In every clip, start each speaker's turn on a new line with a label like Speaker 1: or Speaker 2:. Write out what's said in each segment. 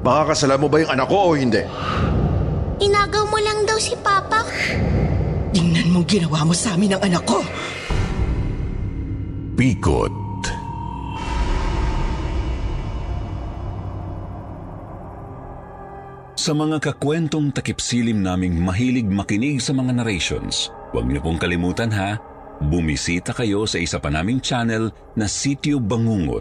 Speaker 1: Makakasalan mo ba yung anak ko o hindi?
Speaker 2: Inagaw mo lang daw si Papa.
Speaker 3: Tingnan mong ginawa mo sa amin ang anak ko.
Speaker 4: Pikot. Sa mga kakwentong takipsilim naming mahilig makinig sa mga narrations, huwag niyo pong kalimutan ha, bumisita kayo sa isa pa naming channel na Sityo Bangungot.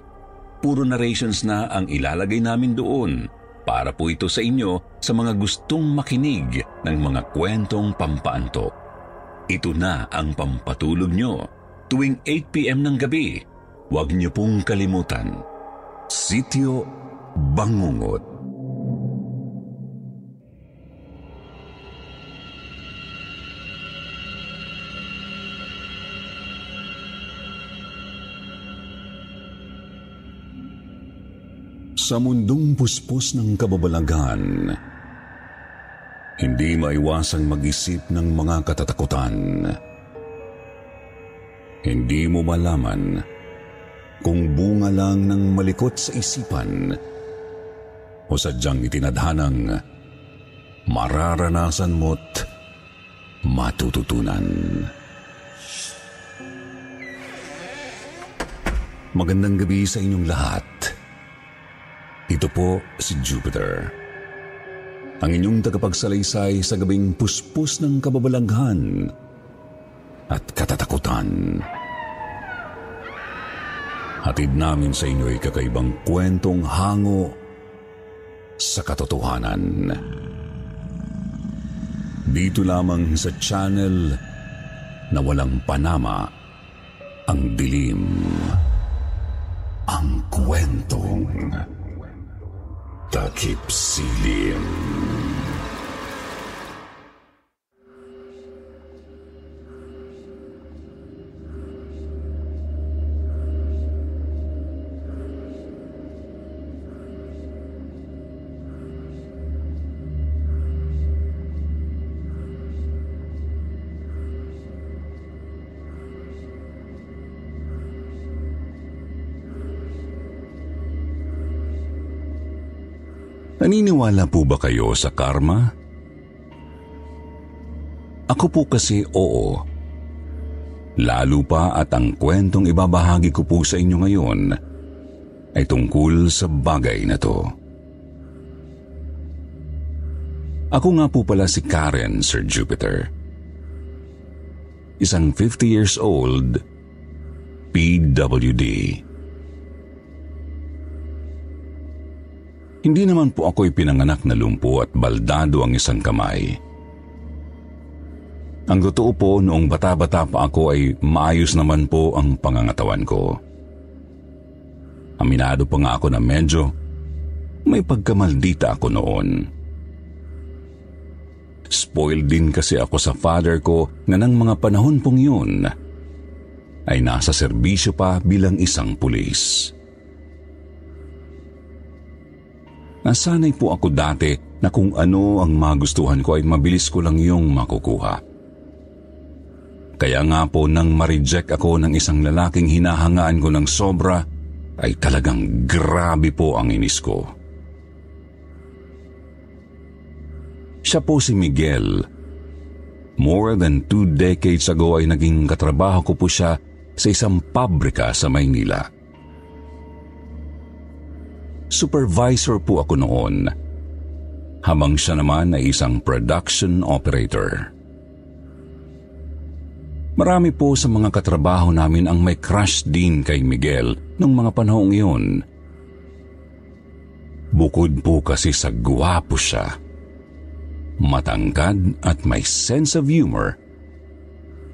Speaker 4: Puro narrations na ang ilalagay namin doon para po ito sa inyo sa mga gustong makinig ng mga kwentong pampaanto. Ito na ang pampatulog nyo tuwing 8pm ng gabi. Huwag niyo pong kalimutan. Sityo Bangungot. Sa mundong puspos ng kababalagan, hindi maiwasang mag-isip ng mga katatakutan. Hindi mo malaman kung bunga lang ng malikot sa isipan o sadyang itinadhanang mararanasan mo't matututunan. Magandang gabi sa inyong lahat. Ito po si Jupiter. Ang inyong tagapagsalaysay sa gabing puspos ng kababalaghan at katatakutan. Hatid namin sa inyo ay kakaibang kwentong hango sa katotohanan. Dito lamang sa channel na walang panama ang dilim. Ang kwentong атаки псилием. Naniniwala po ba kayo sa karma? Ako po kasi oo. Lalo pa at ang kwentong ibabahagi ko po sa inyo ngayon ay tungkol sa bagay na to. Ako nga po pala si Karen, Sir Jupiter. Isang 50 years old, PWD. Hindi naman po ako ipinanganak na lumpo at baldado ang isang kamay. Ang totoo po noong bata-bata pa ako ay maayos naman po ang pangangatawan ko. Aminado pa nga ako na medyo may pagkamaldita ako noon. Spoiled din kasi ako sa father ko na ng mga panahon pong yun ay nasa serbisyo pa bilang isang pulis. Nasanay po ako dati na kung ano ang magustuhan ko ay mabilis ko lang yung makukuha. Kaya nga po nang ma-reject ako ng isang lalaking hinahangaan ko ng sobra, ay talagang grabe po ang inis ko. Siya po si Miguel. More than two decades ago ay naging katrabaho ko po siya sa isang pabrika sa Maynila. Supervisor po ako noon, habang siya naman ay isang production operator. Marami po sa mga katrabaho namin ang may crush din kay Miguel nung mga panahong iyon. Bukod po kasi sa guwapo siya, matangkad at may sense of humor,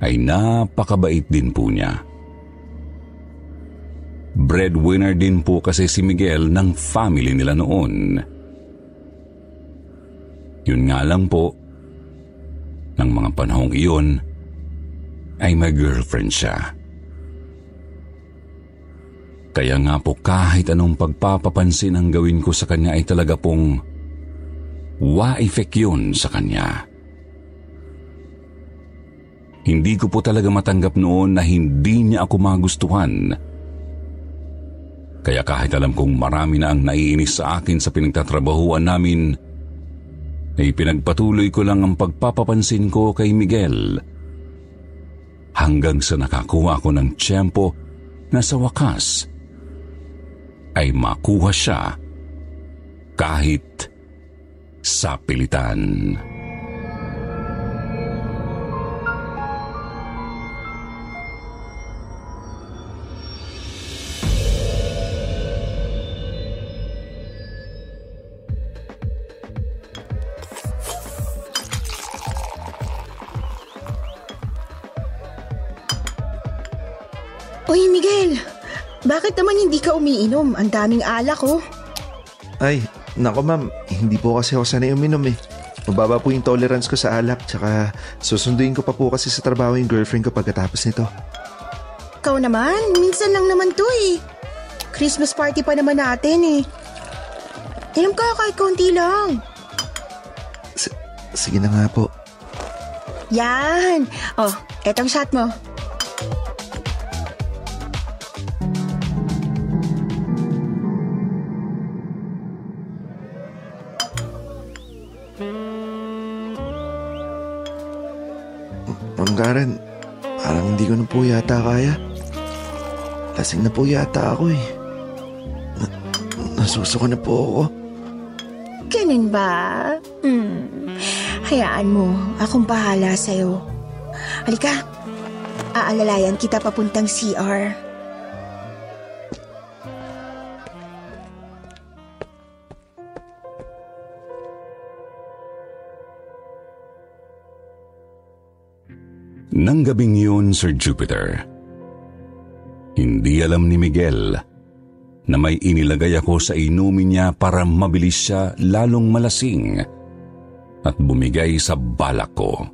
Speaker 4: ay napakabait din po niya. Breadwinner din po kasi si Miguel ng family nila noon. Yun nga lang po, ng mga panahong iyon, ay may girlfriend siya. Kaya nga po kahit anong pagpapapansin ang gawin ko sa kanya ay talaga pong wa-effect yun sa kanya. Hindi ko po talaga matanggap noon na hindi niya ako magustuhan. Kaya kahit alam kong marami na ang naiinis sa akin sa pinagtatrabahuan namin, ay pinagpatuloy ko lang ang pagpapapansin ko kay Miguel. Hanggang sa nakakuha ako ng tiyempo na sa wakas ay makuha siya kahit sa pilitan.
Speaker 3: Uy, ka umiinom? Ang daming alak, oh.
Speaker 1: Ay, nako ma'am, hindi po kasi ako sanay uminom eh. Mababa po yung tolerance ko sa alak, tsaka susunduin ko pa po kasi sa trabaho yung girlfriend ko pagkatapos nito.
Speaker 3: Ikaw naman, minsan lang naman to eh. Christmas party pa naman natin eh. Inom ka kahit konti lang.
Speaker 1: S- sige na nga po.
Speaker 3: Yan! Oh, etong shot mo.
Speaker 1: Karen, parang hindi ko na po yata kaya. Lasing na po yata ako eh. Na- nasusuko na po ako.
Speaker 3: Ganun ba? Hmm. Hayaan mo, akong bahala sa'yo. Halika, aalalayan kita papuntang CR.
Speaker 4: Nang gabing yun, Sir Jupiter, hindi alam ni Miguel na may inilagay ako sa inumin niya para mabilis siya lalong malasing at bumigay sa balak ko.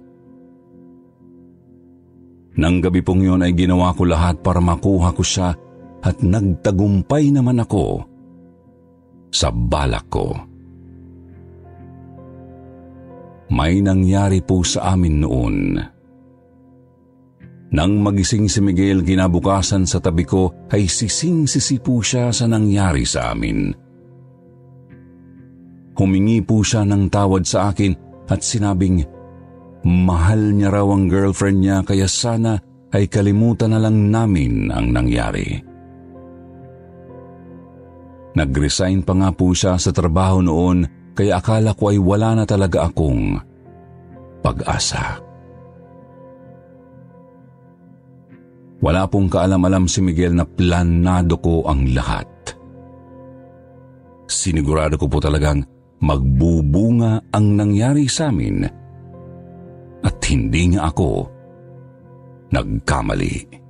Speaker 4: Nang gabi pong yun ay ginawa ko lahat para makuha ko siya at nagtagumpay naman ako sa balak ko. May nangyari po sa amin noon. Nang magising si Miguel kinabukasan sa tabi ko ay sising-sisi po siya sa nangyari sa amin. Humingi po siya ng tawad sa akin at sinabing mahal niya raw ang girlfriend niya kaya sana ay kalimutan na lang namin ang nangyari. Nag-resign pa nga po siya sa trabaho noon kaya akala ko ay wala na talaga akong pag-asa. Wala pong kaalam-alam si Miguel na planado ko ang lahat. Sinigurado ko po talagang magbubunga ang nangyari sa amin at hindi nga ako nagkamali.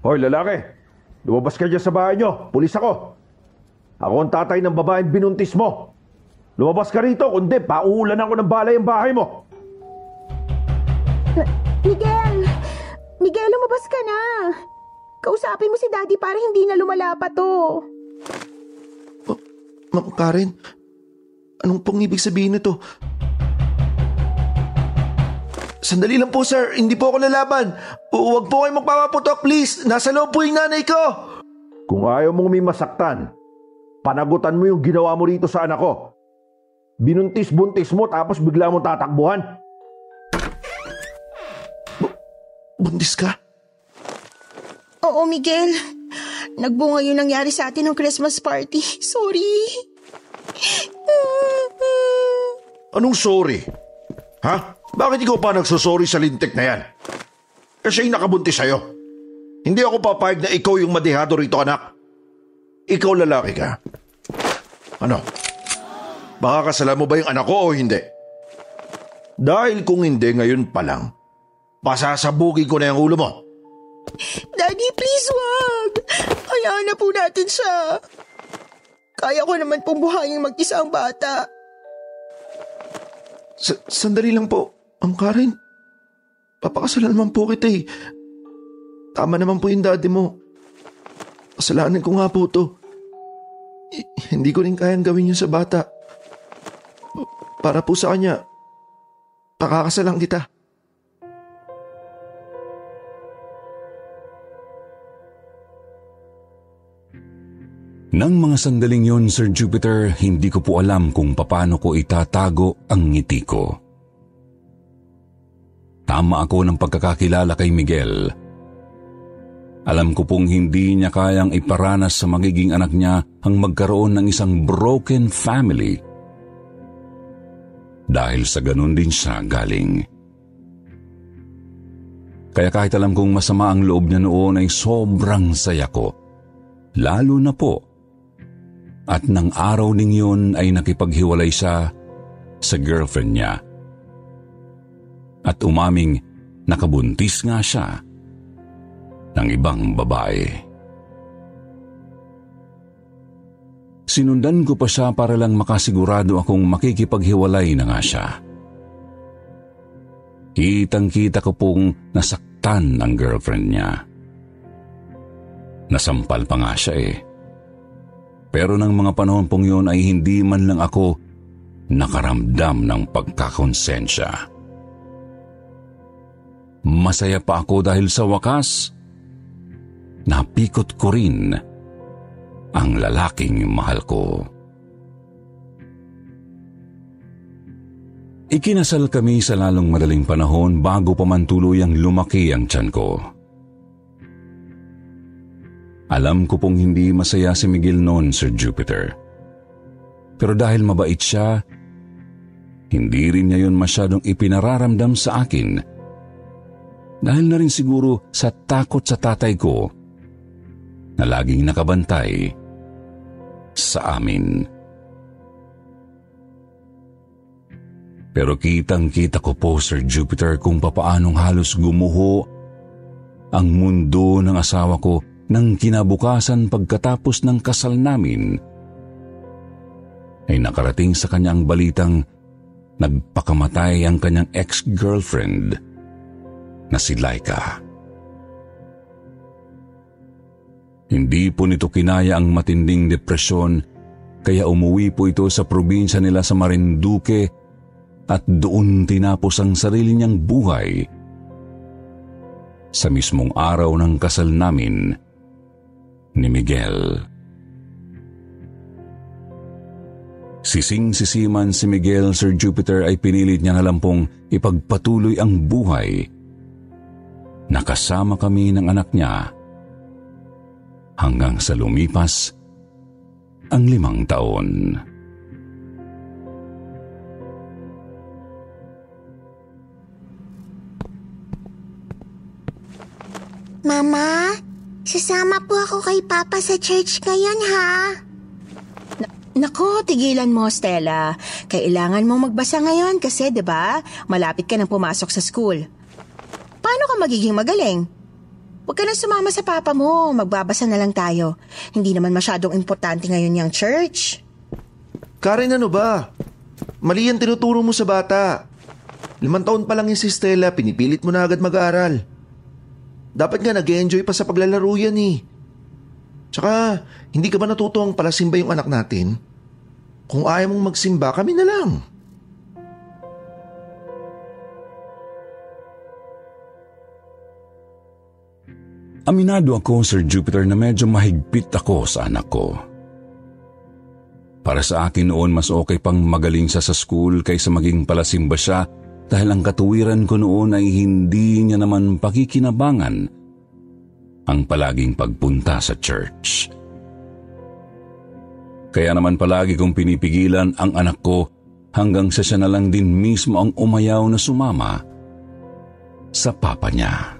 Speaker 1: Hoy, lalaki! Lumabas ka dyan sa bahay nyo. Pulis ako. Ako ang tatay ng babaeng binuntis mo. Lumabas ka rito, kundi pauulan ako ng balay ang bahay mo.
Speaker 3: Miguel! Miguel, lumabas ka na! Kausapin mo si Daddy para hindi na lumala pa to.
Speaker 1: Ma'am Karen, anong pong ibig sabihin nito? Sandali lang po sir, hindi po ako lalaban. Huwag po kayo magpapaputok please. Nasa loob po yung nanay ko. Kung ayaw mong may masaktan, panagutan mo yung ginawa mo rito sa anak ko. Binuntis-buntis mo tapos bigla mo tatakbuhan. Bu- buntis ka?
Speaker 3: Oo, Miguel. Nagbunga yung nangyari sa atin ng Christmas party. Sorry.
Speaker 1: Anong sorry? Ha? Bakit ikaw pa nagsusorry sa lintik na yan? Kasi yung nakabuntis sa'yo. Hindi ako papayag na ikaw yung madihado rito, anak. Ikaw lalaki ka. Ano? Baka kasalan mo ba yung anak ko o hindi? Dahil kung hindi ngayon pa lang, pasasabugin ko na yung ulo mo.
Speaker 3: Daddy, please wag. Hayaan na po natin siya. Kaya ko naman pong buhayin mag-isa ang bata.
Speaker 1: Sa- sandali lang po, Ma'am Karen. Papakasalan naman po kita eh. Tama naman po yung daddy mo. Kasalanan ko nga po to. I- hindi ko rin kayang gawin yun sa bata. Para po sa kanya, pakakasalan kita.
Speaker 4: Nang mga sandaling yon, Sir Jupiter, hindi ko po alam kung paano ko itatago ang ngiti ko. Tama ako ng pagkakakilala kay Miguel. Alam ko pong hindi niya kayang iparanas sa magiging anak niya ang magkaroon ng isang broken family. Dahil sa ganun din siya galing. Kaya kahit alam kong masama ang loob niya noon ay sobrang saya ko. Lalo na po at nang araw ning yun ay nakipaghiwalay siya sa girlfriend niya. At umaming nakabuntis nga siya ng ibang babae. Sinundan ko pa siya para lang makasigurado akong makikipaghiwalay na nga siya. Kitang-kita ko pong nasaktan ang girlfriend niya. Nasampal pa nga siya eh. Pero ng mga panahon pong yun ay hindi man lang ako nakaramdam ng pagkakonsensya. Masaya pa ako dahil sa wakas, napikot ko rin ang lalaking mahal ko. Ikinasal kami sa lalong madaling panahon bago pa man tuluyang lumaki ang tiyan ko. Alam ko pong hindi masaya si Miguel noon, Sir Jupiter. Pero dahil mabait siya, hindi rin niya yun masyadong ipinararamdam sa akin. Dahil na rin siguro sa takot sa tatay ko na laging nakabantay sa amin. Pero kitang-kita ko po, Sir Jupiter, kung papaanong halos gumuho ang mundo ng asawa ko nang kinabukasan pagkatapos ng kasal namin, ay nakarating sa kanya ang balitang nagpakamatay ang kanyang ex-girlfriend na si Laika. Hindi po nito kinaya ang matinding depresyon kaya umuwi po ito sa probinsya nila sa Marinduque at doon tinapos ang sarili niyang buhay sa mismong araw ng kasal namin ni Miguel. Sising-sisiman si Miguel, Sir Jupiter ay pinilit niya na lang pong ipagpatuloy ang buhay. Nakasama kami ng anak niya hanggang sa lumipas ang limang taon.
Speaker 2: Mama, sasama po ako kay Papa sa church ngayon ha.
Speaker 3: Nako, tigilan mo, Stella. Kailangan mong magbasa ngayon kasi, 'di ba? Malapit ka nang pumasok sa school. Paano ka magiging magaling? Huwag ka na sumama sa papa mo. Magbabasa na lang tayo. Hindi naman masyadong importante ngayon yung church.
Speaker 1: Karen, ano ba? Mali ang tinuturo mo sa bata. Limang taon pa lang yung si Stella, pinipilit mo na agad mag-aaral. Dapat nga nag enjoy pa sa paglalaro yan eh. Tsaka, hindi ka ba natutuwang palasimba yung anak natin? Kung ayaw mong magsimba, kami na lang.
Speaker 4: Aminado ako, Sir Jupiter, na medyo mahigpit ako sa anak ko. Para sa akin noon, mas okay pang magaling siya sa school kaysa maging palasimba siya dahil ang katuwiran ko noon ay hindi niya naman pakikinabangan ang palaging pagpunta sa church. Kaya naman palagi kong pinipigilan ang anak ko hanggang sa siya na lang din mismo ang umayaw na sumama sa papa niya.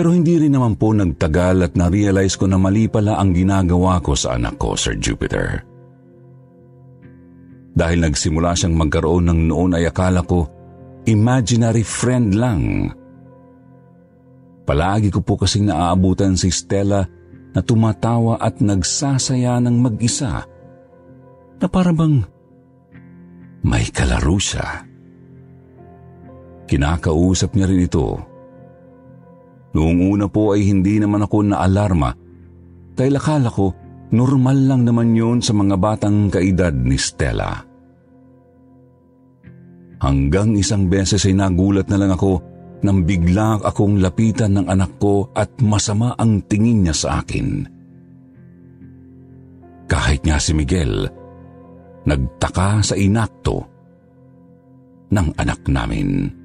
Speaker 4: Pero hindi rin naman po nagtagal at na-realize ko na mali pala ang ginagawa ko sa anak ko, Sir Jupiter. Dahil nagsimula siyang magkaroon ng noon ay akala ko imaginary friend lang. Palagi ko po kasing naaabutan si Stella na tumatawa at nagsasaya ng mag-isa na parabang may kalaro siya. Kinakausap niya rin ito. Noong una po ay hindi naman ako naalarma dahil akala ko normal lang naman yun sa mga batang kaedad ni Stella. Hanggang isang beses ay nagulat na lang ako nang bigla akong lapitan ng anak ko at masama ang tingin niya sa akin. Kahit nga si Miguel, nagtaka sa inakto ng anak namin.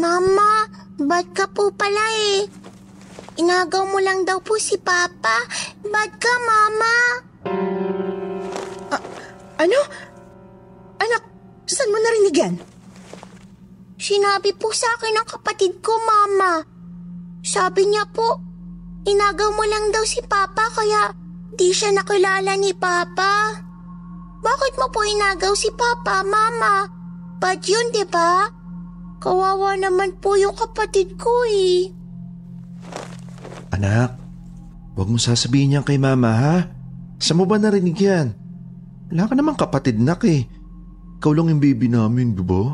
Speaker 2: Mama, bad ka po pala eh. Inagaw mo lang daw po si Papa. Bad ka, Mama.
Speaker 3: Ano? Anak, saan mo narinig yan?
Speaker 2: Sinabi po sa akin ng kapatid ko, Mama. Sabi niya po, inagaw mo lang daw si Papa kaya di siya nakilala ni Papa. Bakit mo po inagaw si Papa, Mama? Bad yun, di ba? Kawawa naman po yung kapatid ko eh.
Speaker 1: Anak, huwag mo sasabihin yan kay mama ha. Saan mo ba narinig yan? Wala ka namang kapatid nak eh. Ikaw lang yung baby namin, di ba?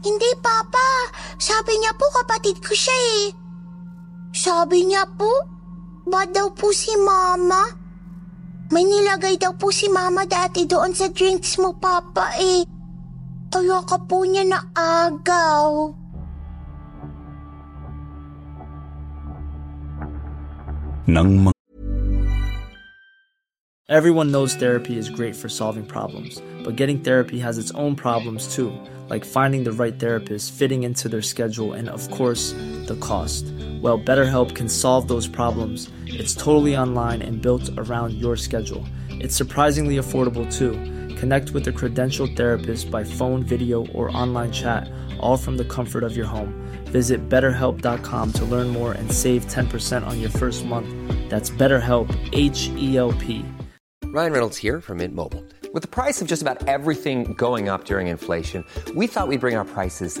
Speaker 2: Hindi, Papa. Sabi niya po kapatid ko siya eh. Sabi niya po, bad daw po si Mama. May nilagay daw po si Mama dati doon sa drinks mo, Papa eh. Kaya ka po niya na agaw.
Speaker 4: Nang
Speaker 5: Everyone knows therapy is great for solving problems, but getting therapy has its own problems too, like finding the right therapist, fitting into their schedule, and of course, the cost. Well, BetterHelp can solve those problems. It's totally online and built around your schedule. It's surprisingly affordable too. Connect with a credentialed therapist by phone, video, or online chat, all from the comfort of your home. Visit betterhelp.com to learn more and save 10% on your first month. That's BetterHelp, H E L P.
Speaker 6: Ryan Reynolds here from Mint Mobile. With the price of just about everything going up during inflation, we thought we'd bring our prices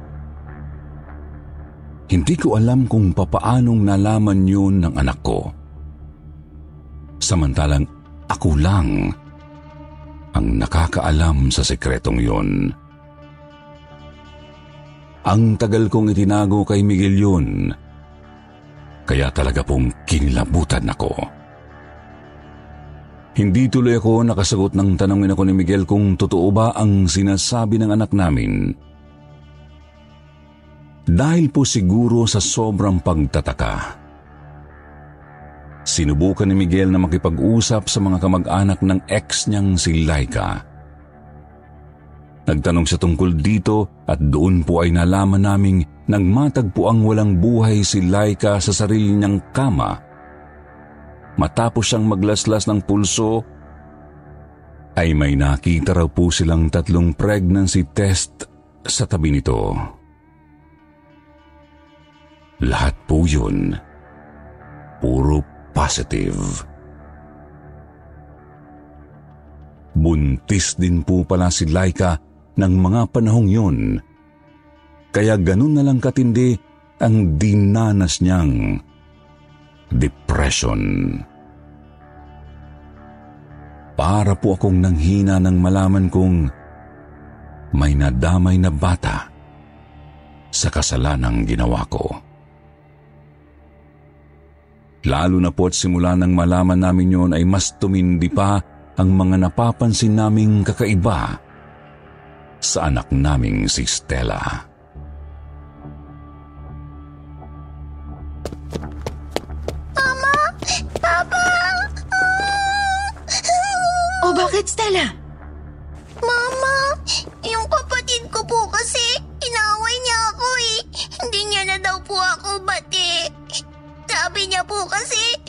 Speaker 4: Hindi ko alam kung papaanong nalaman yun ng anak ko. Samantalang ako lang ang nakakaalam sa sekretong yun. Ang tagal kong itinago kay Miguel yun, kaya talaga pong kinilabutan ako. Hindi tuloy ako nakasagot ng tanongin ako ni Miguel kung totoo ba ang sinasabi ng anak namin. Dahil po siguro sa sobrang pagtataka. Sinubukan ni Miguel na makipag-usap sa mga kamag-anak ng ex niyang si Laika. Nagtanong siya tungkol dito at doon po ay nalaman naming nagmatagpo ang walang buhay si Laika sa sarili niyang kama matapos siyang maglaslas ng pulso, ay may nakita raw po silang tatlong pregnancy test sa tabi nito. Lahat po yun, puro positive. Buntis din po pala si Laika ng mga panahong yun, kaya ganun na lang katindi ang dinanas niyang depression. Para po akong nanghina nang malaman kong may nadamay na bata sa kasalanang ginawa ko. Lalo na po't simula nang malaman namin yon ay mas tumindi pa ang mga napapansin naming kakaiba sa anak naming si Stella.
Speaker 2: Mama! Papa!
Speaker 3: O bakit, Stella?
Speaker 2: Mama! Yung kapatid ko po kasi, inaway niya ako eh. Hindi niya na daw po ako bati. Sabi niya po kasi,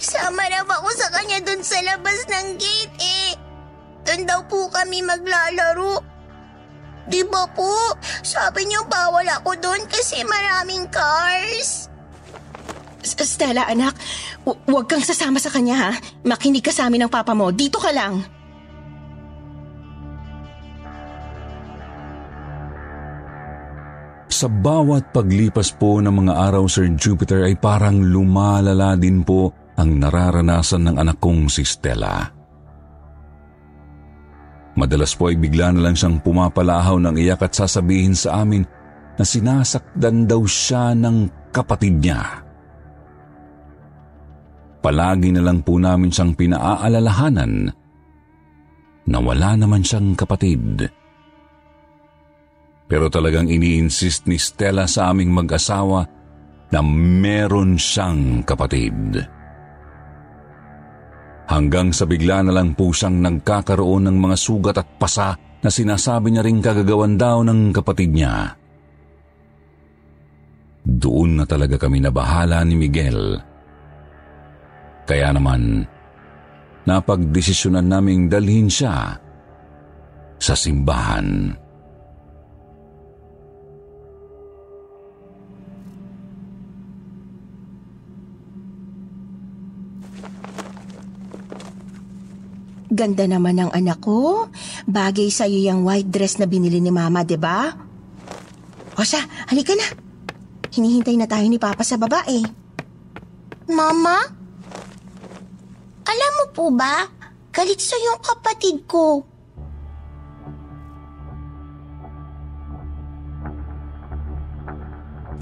Speaker 2: sama na ako sa kanya dun sa labas ng gate eh. Dun daw po kami maglalaro. Di ba po? Sabi niyo bawal ako dun kasi maraming cars.
Speaker 3: S- Stella, anak, hu- huwag kang sasama sa kanya ha. Makinig ka sa amin ng papa mo. Dito ka lang.
Speaker 4: Sa bawat paglipas po ng mga araw, Sir Jupiter, ay parang lumalala din po ang nararanasan ng anak kong si Stella. Madalas po ay bigla na lang siyang pumapalahaw ng iyak at sasabihin sa amin na sinasakdan daw siya ng kapatid niya. Palagi na lang po namin siyang pinaaalalahanan na wala naman siyang kapatid. Pero talagang ini-insist ni Stella sa aming mag-asawa na meron siyang kapatid. Hanggang sa bigla na lang po siyang nagkakaroon ng mga sugat at pasa na sinasabi niya ring kagagawan daw ng kapatid niya. Doon na talaga kami nabahala ni Miguel. Kaya naman, napagdesisyonan naming dalhin siya sa simbahan.
Speaker 3: Ganda naman ng anak ko. Bagay sa'yo yung white dress na binili ni Mama, di ba? O siya, halika na. Hinihintay na tayo ni Papa sa babae.
Speaker 2: Mama? Alam mo po ba, galit sa yung kapatid ko.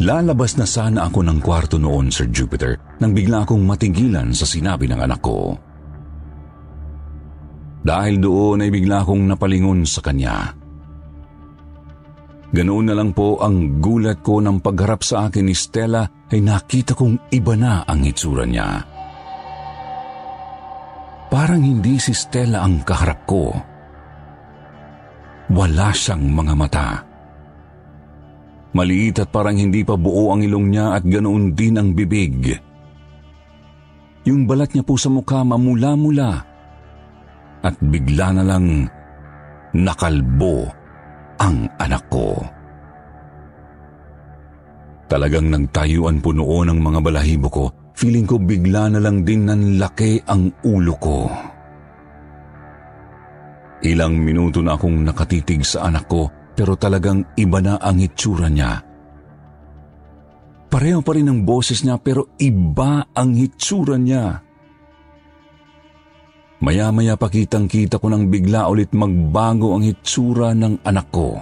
Speaker 4: Lalabas na sana ako ng kwarto noon, Sir Jupiter, nang bigla akong matigilan sa sinabi ng anak ko. Dahil doon ay bigla akong napalingon sa kanya. Ganoon na lang po ang gulat ko ng pagharap sa akin ni Stella ay nakita kong iba na ang itsura niya. Parang hindi si Stella ang kaharap ko. Wala siyang mga mata. Maliit at parang hindi pa buo ang ilong niya at ganoon din ang bibig. Yung balat niya po sa mukha mamula-mula at bigla na lang nakalbo ang anak ko. Talagang nagtayuan po noon ang mga balahibo ko. Feeling ko bigla na lang din nanlaki ang ulo ko. Ilang minuto na akong nakatitig sa anak ko pero talagang iba na ang itsura niya. Pareho pa rin ang boses niya pero iba ang itsura niya. Maya-maya pa kitang kita ko nang bigla ulit magbago ang itsura ng anak ko.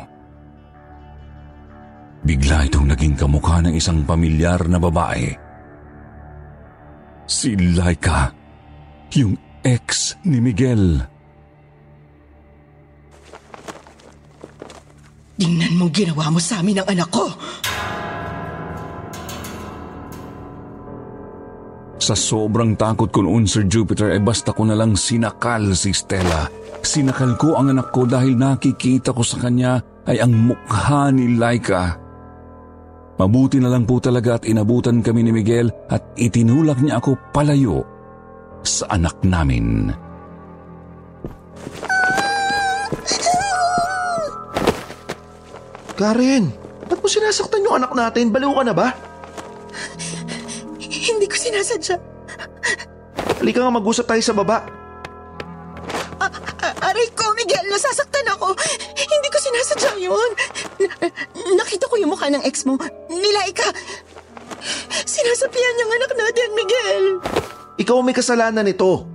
Speaker 4: Bigla itong naging kamukha ng isang pamilyar na babae. Si Laika, yung ex ni Miguel.
Speaker 3: Tingnan mong ginawa mo sa amin ng anak ko.
Speaker 4: Sa sobrang takot ko noon, Sir Jupiter, eh basta ko na lang sinakal si Stella. Sinakal ko ang anak ko dahil nakikita ko sa kanya ay ang mukha ni Laika. Mabuti na lang po talaga at inabutan kami ni Miguel at itinulak niya ako palayo sa anak namin.
Speaker 1: Karen, ba't mo sinasaktan yung anak natin? Baliw ka na ba?
Speaker 3: Hindi ko sinasadya.
Speaker 1: Halika nga mag-usap tayo sa baba.
Speaker 3: A- aray ko, Miguel, nasasaktan ako. Hindi ko sinasadya yun. Na- nakita ko yung mukha ng ex mo. Nilaika. Sinasapian niyang anak natin, Miguel.
Speaker 1: Ikaw may kasalanan nito.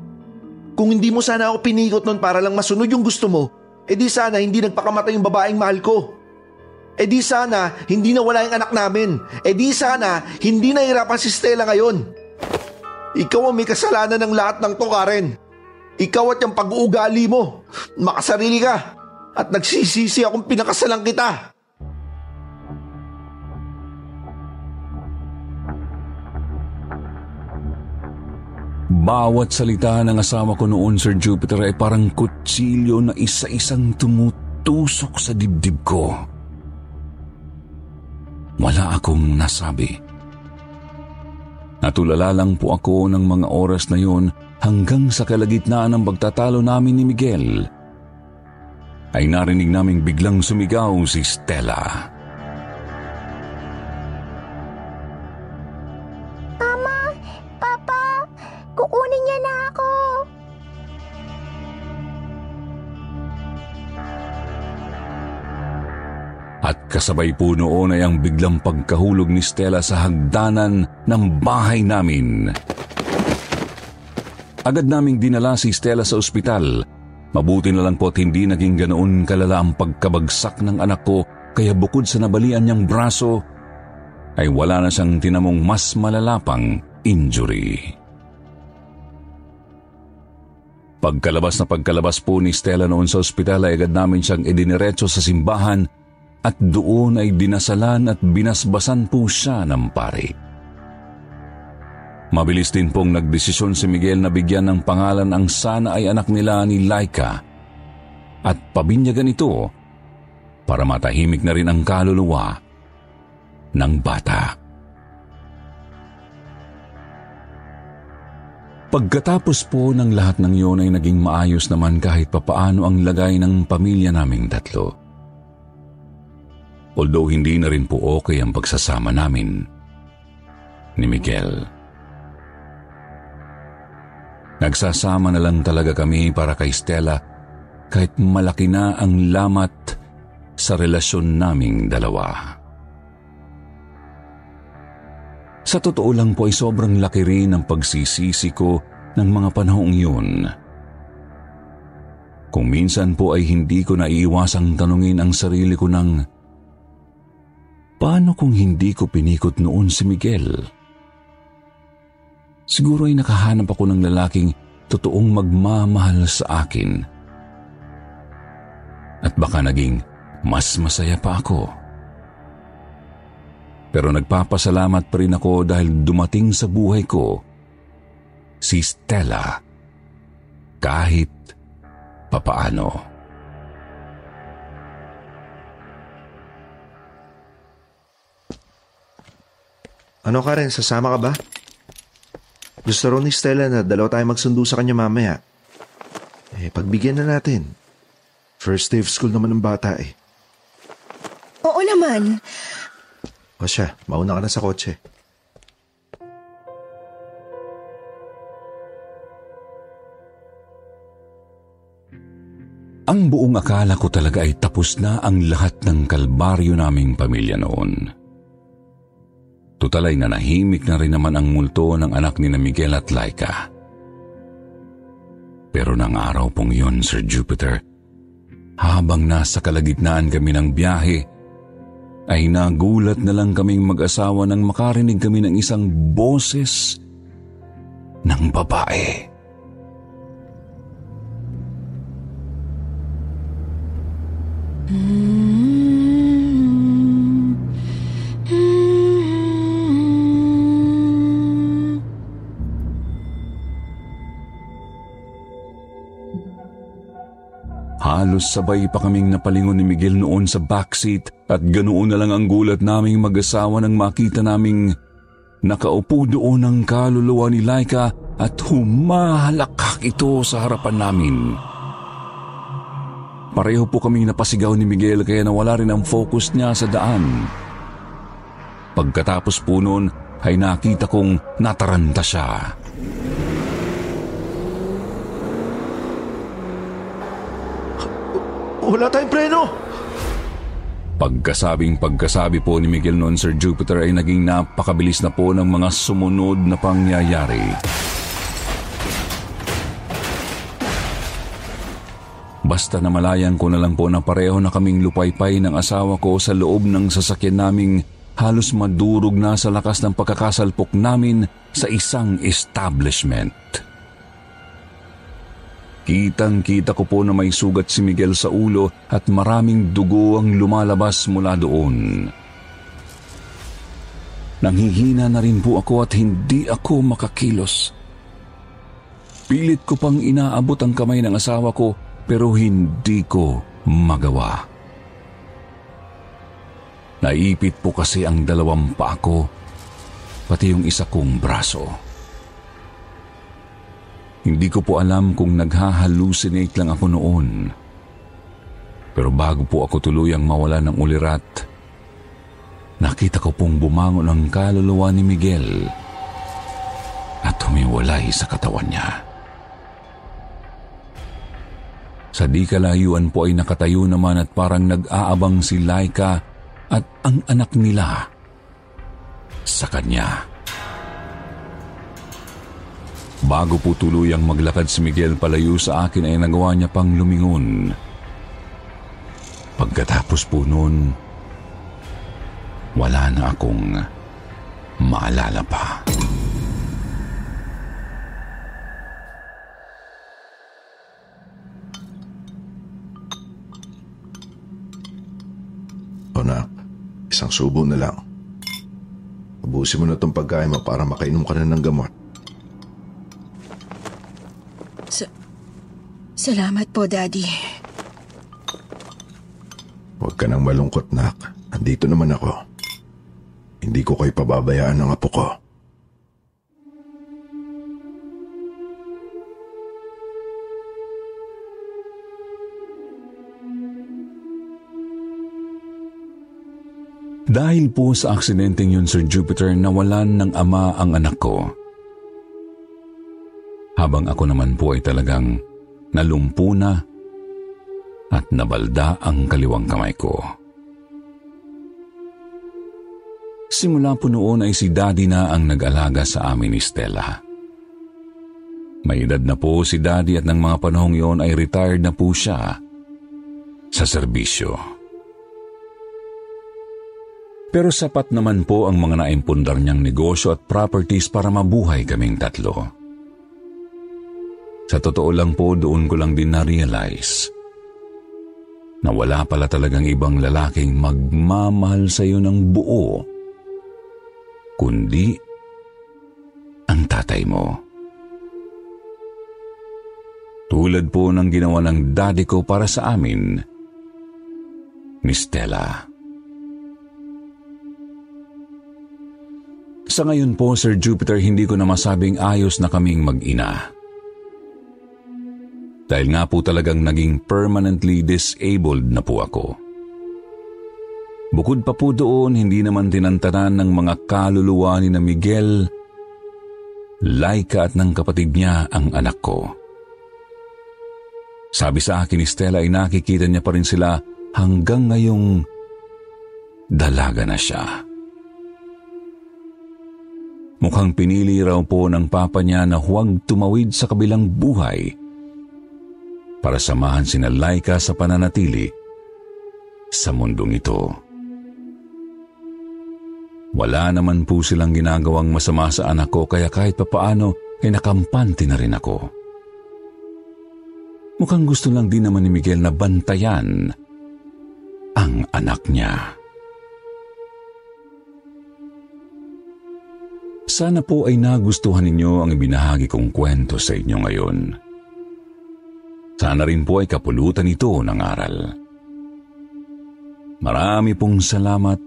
Speaker 1: Kung hindi mo sana ako pinikot nun para lang masunod yung gusto mo, edi sana hindi nagpakamatay yung babaeng mahal ko. E di sana, hindi nawala yung anak namin. E di sana, hindi nahirapan si Stella ngayon. Ikaw ang may kasalanan ng lahat ng to, Karen. Ikaw at yung pag-uugali mo. Makasarili ka. At nagsisisi akong pinakasalang kita.
Speaker 4: Bawat salita ng asawa ko noon, Sir Jupiter, ay parang kutsilyo na isa-isang tumutusok sa dibdib ko. Wala akong nasabi. Natulala lang po ako ng mga oras na yun hanggang sa kalagitnaan ng pagtatalo namin ni Miguel. Ay narinig naming biglang sumigaw si Stella. Kasabay po noon ay ang biglang pagkahulog ni Stella sa hagdanan ng bahay namin. Agad naming dinala si Stella sa ospital. Mabuti na lang po at hindi naging ganoon kalala ang pagkabagsak ng anak ko kaya bukod sa nabalian niyang braso, ay wala na siyang tinamong mas malalapang injury. Pagkalabas na pagkalabas po ni Stella noon sa ospital ay agad namin siyang idiniretso sa simbahan at doon ay dinasalan at binasbasan po siya ng pari. Mabilis din pong nagdesisyon si Miguel na bigyan ng pangalan ang sana ay anak nila ni Laika at pabinyagan ito para matahimik na rin ang kaluluwa ng bata. Pagkatapos po ng lahat ng iyon ay naging maayos naman kahit papaano ang lagay ng pamilya naming tatlo. Although hindi na rin po okay ang pagsasama namin ni Miguel. Nagsasama na lang talaga kami para kay Stella kahit malaki na ang lamat sa relasyon naming dalawa. Sa totoo lang po ay sobrang laki rin ang pagsisisi ko ng mga panahong yun. Kung minsan po ay hindi ko naiiwasang tanungin ang sarili ko ng Paano kung hindi ko pinikot noon si Miguel? Siguro ay nakahanap ako ng lalaking totoong magmamahal sa akin. At baka naging mas masaya pa ako. Pero nagpapasalamat pa rin ako dahil dumating sa buhay ko si Stella kahit papaano.
Speaker 1: Ano Karen, sasama ka ba? Gusto rin ni Stella na dalawa tayo magsundo sa kanya mamaya. Eh, pagbigyan na natin. First day of school naman ng bata eh.
Speaker 3: Oo naman.
Speaker 1: O siya, mauna ka na sa kotse.
Speaker 4: Ang buong akala ko talaga ay tapos na ang lahat ng kalbaryo naming pamilya noon. Tutal ay nanahimik na rin naman ang multo ng anak ni na Miguel at Laika. Pero nang araw pong yun, Sir Jupiter, habang nasa kalagitnaan kami ng biyahe, ay nagulat na lang kaming mag-asawa nang makarinig kami ng isang boses ng babae. Halos sabay pa kaming napalingon ni Miguel noon sa backseat at ganoon na lang ang gulat naming mag-asawa nang makita naming nakaupo doon ang kaluluwa ni Laika at humahalakak ito sa harapan namin. Pareho po kaming napasigaw ni Miguel kaya nawala rin ang focus niya sa daan. Pagkatapos po noon ay nakita kong nataranta siya.
Speaker 1: Wala tayong preno!
Speaker 4: Pagkasabing pagkasabi po ni Miguel noon Sir Jupiter ay naging napakabilis na po ng mga sumunod na pangyayari. Basta namalayan ko na lang po na pareho na kaming lupaypay ng asawa ko sa loob ng sasakyan naming halos madurog na sa lakas ng pagkakasalpok namin sa isang establishment. Kitang-kita ko po na may sugat si Miguel sa ulo at maraming dugo ang lumalabas mula doon. Nanghihina na rin po ako at hindi ako makakilos. Pilit ko pang inaabot ang kamay ng asawa ko pero hindi ko magawa. Naipit po kasi ang dalawang paa ko, pati yung isa kong braso. Hindi ko po alam kung naghahalusinate lang ako noon. Pero bago po ako tuluyang mawala ng ulirat, nakita ko pong bumangon ang kaluluwa ni Miguel at humiwalay sa katawan niya. Sa di kalayuan po ay nakatayo naman at parang nag-aabang si Laika at ang anak nila sa kanya. Bago po tuluyang maglakad si Miguel palayo sa akin ay nagawa niya pang lumingon. Pagkatapos po noon, wala na akong maalala pa.
Speaker 1: O nak, isang subo na lang. Ubusin mo na tong pagkain mo para makainom ka na ng gamot.
Speaker 3: Salamat po, Daddy.
Speaker 1: Huwag ka nang malungkot, nak. Andito naman ako. Hindi ko kayo pababayaan ng apo ko.
Speaker 4: Dahil po sa aksidenteng yun, Sir Jupiter, nawalan ng ama ang anak ko. Habang ako naman po ay talagang nalumpo na at nabalda ang kaliwang kamay ko. Simula po noon ay si Daddy na ang nag-alaga sa amin ni Stella. May edad na po si Daddy at ng mga panahong iyon ay retired na po siya sa serbisyo. Pero sapat naman po ang mga naimpundar niyang negosyo at properties para mabuhay kaming tatlo. Sa totoo lang po, doon ko lang din na-realize na wala pala talagang ibang lalaking magmamahal sa iyo ng buo, kundi ang tatay mo. Tulad po ng ginawa ng daddy ko para sa amin, ni Stella. Sa ngayon po, Sir Jupiter, hindi ko na masabing ayos na kaming mag-ina. Dahil nga po talagang naging permanently disabled na po ako. Bukod pa po doon, hindi naman tinantanan ng mga kaluluwa ni na Miguel, Laika at ng kapatid niya ang anak ko. Sabi sa akin ni Stella ay nakikita niya pa rin sila hanggang ngayong dalaga na siya. Mukhang pinili raw po ng papa niya na huwag tumawid sa kabilang buhay para samahan sina Laika sa pananatili sa mundong ito. Wala naman po silang ginagawang masama sa anak ko kaya kahit papaano ay nakampante na rin ako. Mukhang gusto lang din naman ni Miguel na bantayan ang anak niya. Sana po ay nagustuhan ninyo ang ibinahagi kong kwento sa inyo ngayon. Sana rin po ay kapulutan ito ng aral. Marami pong salamat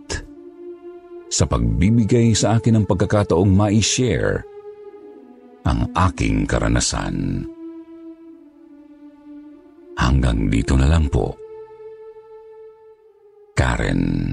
Speaker 4: sa pagbibigay sa akin ng pagkakataong ma-share ang aking karanasan. Hanggang dito na lang po. Karen.